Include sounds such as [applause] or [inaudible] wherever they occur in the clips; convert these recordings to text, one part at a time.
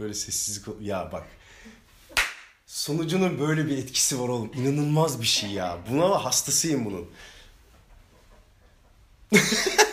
Böyle sessizlik ya bak. Sonucunun böyle bir etkisi var oğlum. İnanılmaz bir şey ya. Buna hastasıyım bunun. [laughs]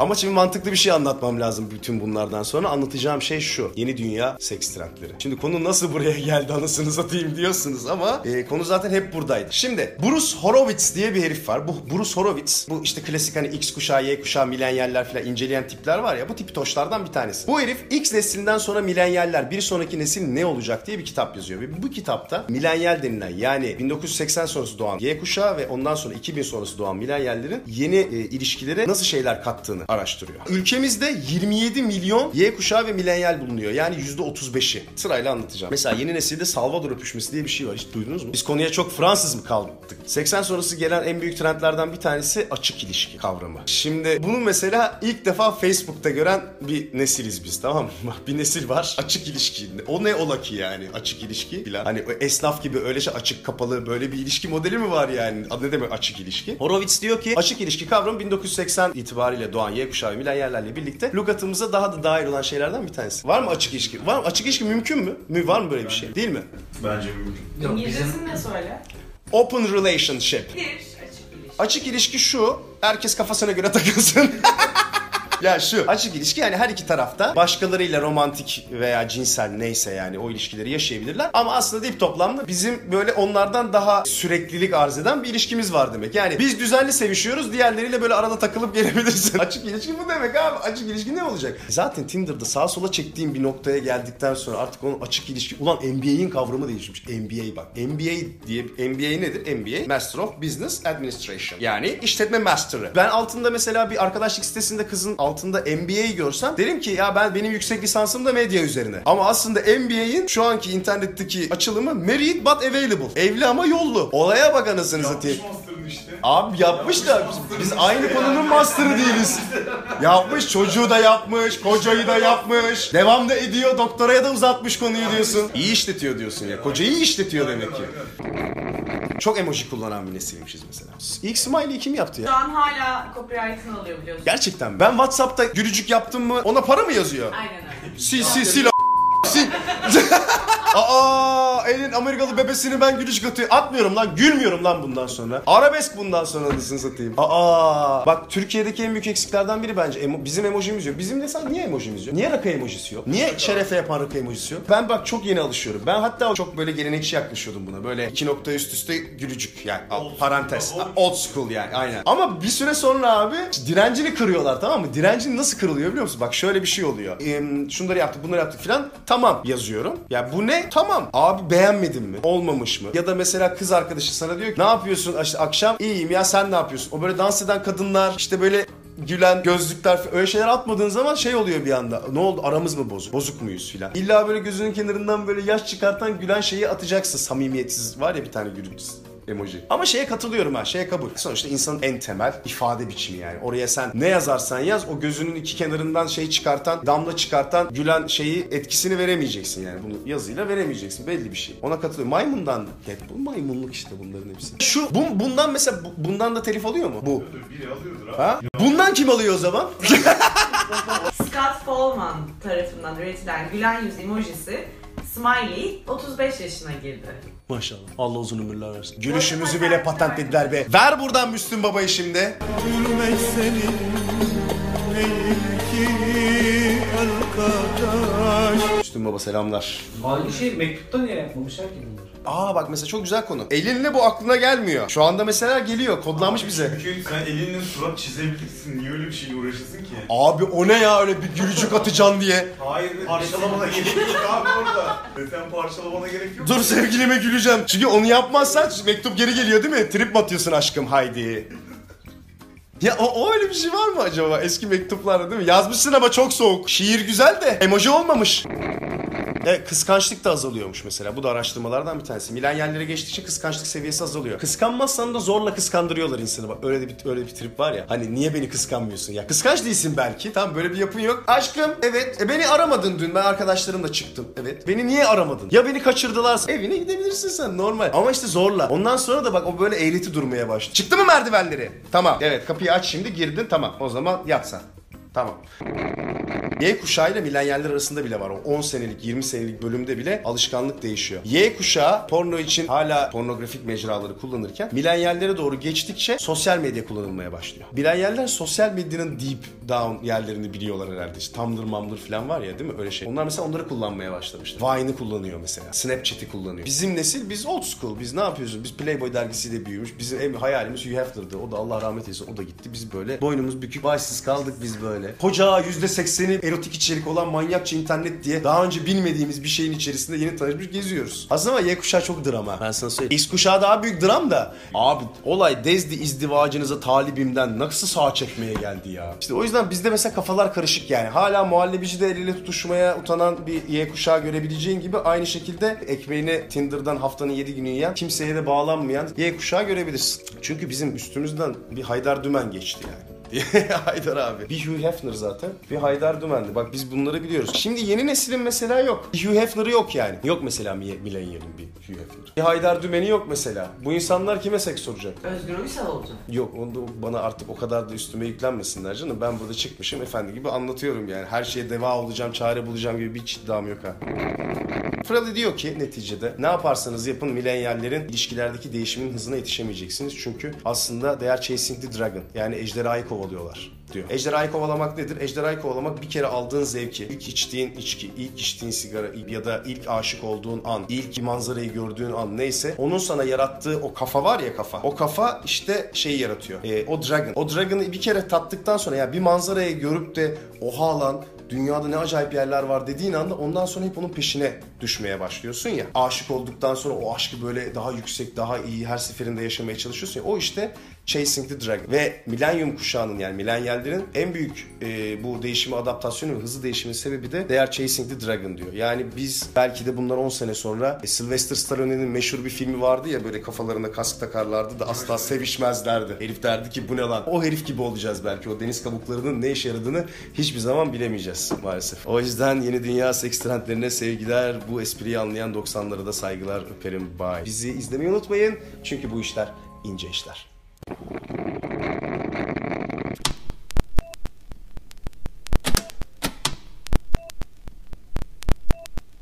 Ama şimdi mantıklı bir şey anlatmam lazım bütün bunlardan sonra. Anlatacağım şey şu. Yeni dünya seks trendleri. Şimdi konu nasıl buraya geldi anasını satayım diyorsunuz ama e, konu zaten hep buradaydı. Şimdi Bruce Horowitz diye bir herif var. Bu Bruce Horowitz bu işte klasik hani X kuşağı, Y kuşağı, milenyaller falan inceleyen tipler var ya bu tipi toşlardan bir tanesi. Bu herif X neslinden sonra milenyaller bir sonraki nesil ne olacak diye bir kitap yazıyor. Ve bu kitapta milenyal denilen yani 1980 sonrası doğan Y kuşağı ve ondan sonra 2000 sonrası doğan milenyallerin yeni e, ilişkilere nasıl şeyler kattığını araştırıyor. Ülkemizde 27 milyon Y kuşağı ve milenyal bulunuyor. Yani %35'i. Sırayla anlatacağım. Mesela yeni nesilde Salvador öpüşmesi diye bir şey var. Hiç duydunuz mu? Biz konuya çok Fransız mı kaldık? 80 sonrası gelen en büyük trendlerden bir tanesi açık ilişki kavramı. Şimdi bunu mesela ilk defa Facebook'ta gören bir nesiliz biz tamam mı? [laughs] bir nesil var. Açık ilişki. O ne ola ki yani açık ilişki filan. Hani esnaf gibi öyle şey açık kapalı böyle bir ilişki modeli mi var yani? Adı ne demek açık ilişki? Horowitz diyor ki açık ilişki kavramı 1980 itibariyle doğan Y kuşağı ve milenyallerle birlikte lügatımıza daha da dahil olan şeylerden bir tanesi. Var mı açık ilişki? Var mı? Açık ilişki mümkün mü? Mü var mı böyle bir şey? Değil mi? Bence mümkün. Yok bizim İngilizcesini ne söyle? Open relationship. Bir açık ilişki. Açık ilişki şu. Herkes kafasına göre takılsın. [laughs] Ya şu açık ilişki yani her iki tarafta başkalarıyla romantik veya cinsel neyse yani o ilişkileri yaşayabilirler. Ama aslında deyip toplamda bizim böyle onlardan daha süreklilik arz eden bir ilişkimiz var demek. Yani biz düzenli sevişiyoruz diğerleriyle böyle arada takılıp gelebilirsin. [laughs] açık ilişki bu demek abi. Açık ilişki ne olacak? Zaten Tinder'da sağa sola çektiğim bir noktaya geldikten sonra artık onun açık ilişki... Ulan NBA'in kavramı değişmiş. NBA bak. NBA diye... NBA nedir? NBA Master of Business Administration. Yani işletme master'ı. Ben altında mesela bir arkadaşlık sitesinde kızın altında MBA'yi görsem derim ki ya ben benim yüksek lisansım da medya üzerine. Ama aslında MBA'in şu anki internetteki açılımı Married but Available. Evli ama yollu. Olaya bak anasını satayım. Yapmış işte. Abi yapmış da biz, biz aynı konunun master'ı değiliz. Yapmış, çocuğu da yapmış, kocayı da yapmış. Devam da ediyor, doktoraya da uzatmış konuyu diyorsun. İyi işletiyor diyorsun ya. Kocayı iyi işletiyor demek ki. Çok emoji kullanan bir nesilmişiz mesela. İlk smiley kim yaptı ya? Şu an hala copyright'ını alıyor biliyorsun. Gerçekten. Ben Whatsapp'ta gülücük yaptım mı ona para mı yazıyor? Aynen öyle. Sil sil sil a- sil. [laughs] Aa, elin Amerikalı bebesini ben gülücük atıyor. Atmıyorum lan, gülmüyorum lan bundan sonra. Arabesk bundan sonra anasını satayım. Aa, bak Türkiye'deki en büyük eksiklerden biri bence emo- bizim emojimiz yok. Bizim desen niye emojimiz yok? Niye rakı emojisi yok? Niye şerefe yapan rakı emojisi yok? Ben bak çok yeni alışıyorum. Ben hatta çok böyle gelenekçi yaklaşıyordum buna. Böyle iki nokta üst üste gülücük yani al, parantez. Old school yani aynen. Ama bir süre sonra abi direncini kırıyorlar tamam mı? Direncin nasıl kırılıyor biliyor musun? Bak şöyle bir şey oluyor. Ee, şunları yaptık bunları yaptık filan. Tamam yazıyorum. Ya bu ne? Tamam. Abi beğenmedin mi? Olmamış mı? Ya da mesela kız arkadaşı sana diyor ki ne yapıyorsun işte akşam? İyiyim ya sen ne yapıyorsun? O böyle dans eden kadınlar işte böyle gülen gözlükler öyle şeyler atmadığın zaman şey oluyor bir anda. Ne oldu aramız mı bozuk? Bozuk muyuz filan. İlla böyle gözünün kenarından böyle yaş çıkartan gülen şeyi atacaksın. Samimiyetsiz var ya bir tane gülücük emoji. Ama şeye katılıyorum ben. Şeye kabul. Sonuçta insanın en temel ifade biçimi yani. Oraya sen ne yazarsan yaz o gözünün iki kenarından şey çıkartan, damla çıkartan gülen şeyi etkisini veremeyeceksin yani. Bunu yazıyla veremeyeceksin. Belli bir şey. Ona katılıyorum. Maymundan Deadpool maymunluk işte bunların hepsi. Şu bu, bundan mesela bu- bundan da telif alıyor mu? Bu. Biri alıyordur abi. Ha? Bundan kim alıyor o zaman? Scott Fallman tarafından üretilen gülen yüz emojisi Smiley 35 yaşına girdi. Maşallah. Allah uzun ömürler versin. Gülüşümüzü bile patentlediler be. Ver buradan Müslüm Baba'yı şimdi. Gülmek senin değil ki arkadaş Müslüm Baba selamlar. Aynı şey mektupta niye yapmamışlar ki bunlar? Aa bak mesela çok güzel konu. Elinle bu aklına gelmiyor. Şu anda mesela geliyor. Kodlanmış bize. Çünkü sen elinle surat çizebilirsin. Niye öyle bir şeyle uğraşırsın ki? Abi o ne ya öyle bir gülücük atacaksın diye. Hayır. Parçalamana gerek yok abi orada. Sen parçalamana gerek yok. Dur sevgilime güleceğim. Çünkü onu yapmazsan mektup geri geliyor değil mi? Trip mi atıyorsun aşkım haydi. Ya o, o öyle bir şey var mı acaba eski mektuplarda değil mi? Yazmışsın ama çok soğuk. Şiir güzel de emoji olmamış. Evet kıskançlık da azalıyormuş mesela. Bu da araştırmalardan bir tanesi. Milenyallere geçtikçe kıskançlık seviyesi azalıyor. Kıskanmazsan da zorla kıskandırıyorlar insanı. Bak öyle bir öyle bir trip var ya. Hani niye beni kıskanmıyorsun ya? Kıskanç değilsin belki. Tamam böyle bir yapın yok. Aşkım evet. E beni aramadın dün. Ben arkadaşlarımla çıktım. Evet. Beni niye aramadın? Ya beni kaçırdılarsa evine gidebilirsin sen normal. Ama işte zorla. Ondan sonra da bak o böyle eğreti durmaya başladı. Çıktı mı merdivenleri? Tamam. Evet kapıyı aç şimdi girdin. Tamam. O zaman yat sen. Tamam. Y kuşağı ile millenyaller arasında bile var. O 10 senelik 20 senelik bölümde bile alışkanlık değişiyor. Y kuşağı porno için hala pornografik mecraları kullanırken milenyallere doğru geçtikçe sosyal medya kullanılmaya başlıyor. Millenyaller sosyal medyanın deep down yerlerini biliyorlar herhalde. İşte Tumblr, Mumblr falan var ya değil mi? Öyle şey. Onlar mesela onları kullanmaya başlamışlar. Vine'ı kullanıyor mesela. Snapchat'i kullanıyor. Bizim nesil biz old school. Biz ne yapıyoruz? Biz Playboy dergisiyle büyümüş. Bizim en hayalimiz Hugh Hefner'dı. O da Allah rahmet eylesin. O da gitti. Biz böyle boynumuz bükük, başsız kaldık biz böyle. Koca %80'i erotik içerik olan manyakça internet diye daha önce bilmediğimiz bir şeyin içerisinde yeni tanışmış geziyoruz. Aslında ama Y kuşağı çok drama. Ben sana söyleyeyim. X kuşağı daha büyük dram da. Abi olay Dezdi izdivacınıza talibimden nasıl sağ çekmeye geldi ya. İşte o yüzden bizde mesela kafalar karışık yani. Hala muhallebici de eliyle tutuşmaya utanan bir Y kuşağı görebileceğin gibi aynı şekilde ekmeğini Tinder'dan haftanın 7 günü yiyen, kimseye de bağlanmayan Y kuşağı görebilirsin. Çünkü bizim üstümüzden bir Haydar Dümen geçti yani. [laughs] Haydar abi. Bir Hugh Hefner zaten. Bir Haydar Dümen'di. Bak biz bunları biliyoruz. Şimdi yeni neslin mesela yok. Bir Hugh Hefner'ı yok yani. Yok mesela Millennial'in bir Hugh Hefner. Bir Haydar Dümen'i yok mesela. Bu insanlar kime seks soracak? Özgür Uysal olacak. Yok onu da bana artık o kadar da üstüme yüklenmesinler canım. Ben burada çıkmışım efendi gibi anlatıyorum yani. Her şeye deva olacağım, çare bulacağım gibi bir iddiam yok ha. Fraley diyor ki neticede ne yaparsanız yapın milenyallerin ilişkilerdeki değişimin hızına yetişemeyeceksiniz. Çünkü aslında they are chasing the dragon. Yani ejderhayı kovalıyorlar diyor. Ejderhayı kovalamak nedir? Ejderhayı kovalamak bir kere aldığın zevki, ilk içtiğin içki, ilk içtiğin sigara ya da ilk aşık olduğun an, ilk manzarayı gördüğün an neyse onun sana yarattığı o kafa var ya kafa. O kafa işte şeyi yaratıyor. Ee, o dragon. O dragon'ı bir kere tattıktan sonra ya bir manzarayı görüp de oha lan dünyada ne acayip yerler var dediğin anda ondan sonra hep onun peşine düşmeye başlıyorsun ya. Aşık olduktan sonra o aşkı böyle daha yüksek, daha iyi her seferinde yaşamaya çalışıyorsun ya. O işte Chasing the Dragon. Ve Millennium kuşağının yani milenyallerin en büyük e, bu değişimi, adaptasyonu ve hızlı değişimin sebebi de They are Chasing the Dragon diyor. Yani biz belki de bundan 10 sene sonra e, Sylvester Stallone'nin meşhur bir filmi vardı ya böyle kafalarına kask takarlardı da asla sevişmezlerdi. Herif derdi ki bu ne lan? O herif gibi olacağız belki. O deniz kabuklarının ne işe yaradığını hiçbir zaman bilemeyeceğiz maalesef. O yüzden yeni dünya seks trendlerine sevgiler. Bu espriyi anlayan 90'lara da saygılar öperim. Bye. Bizi izlemeyi unutmayın. Çünkü bu işler ince işler. Thank you.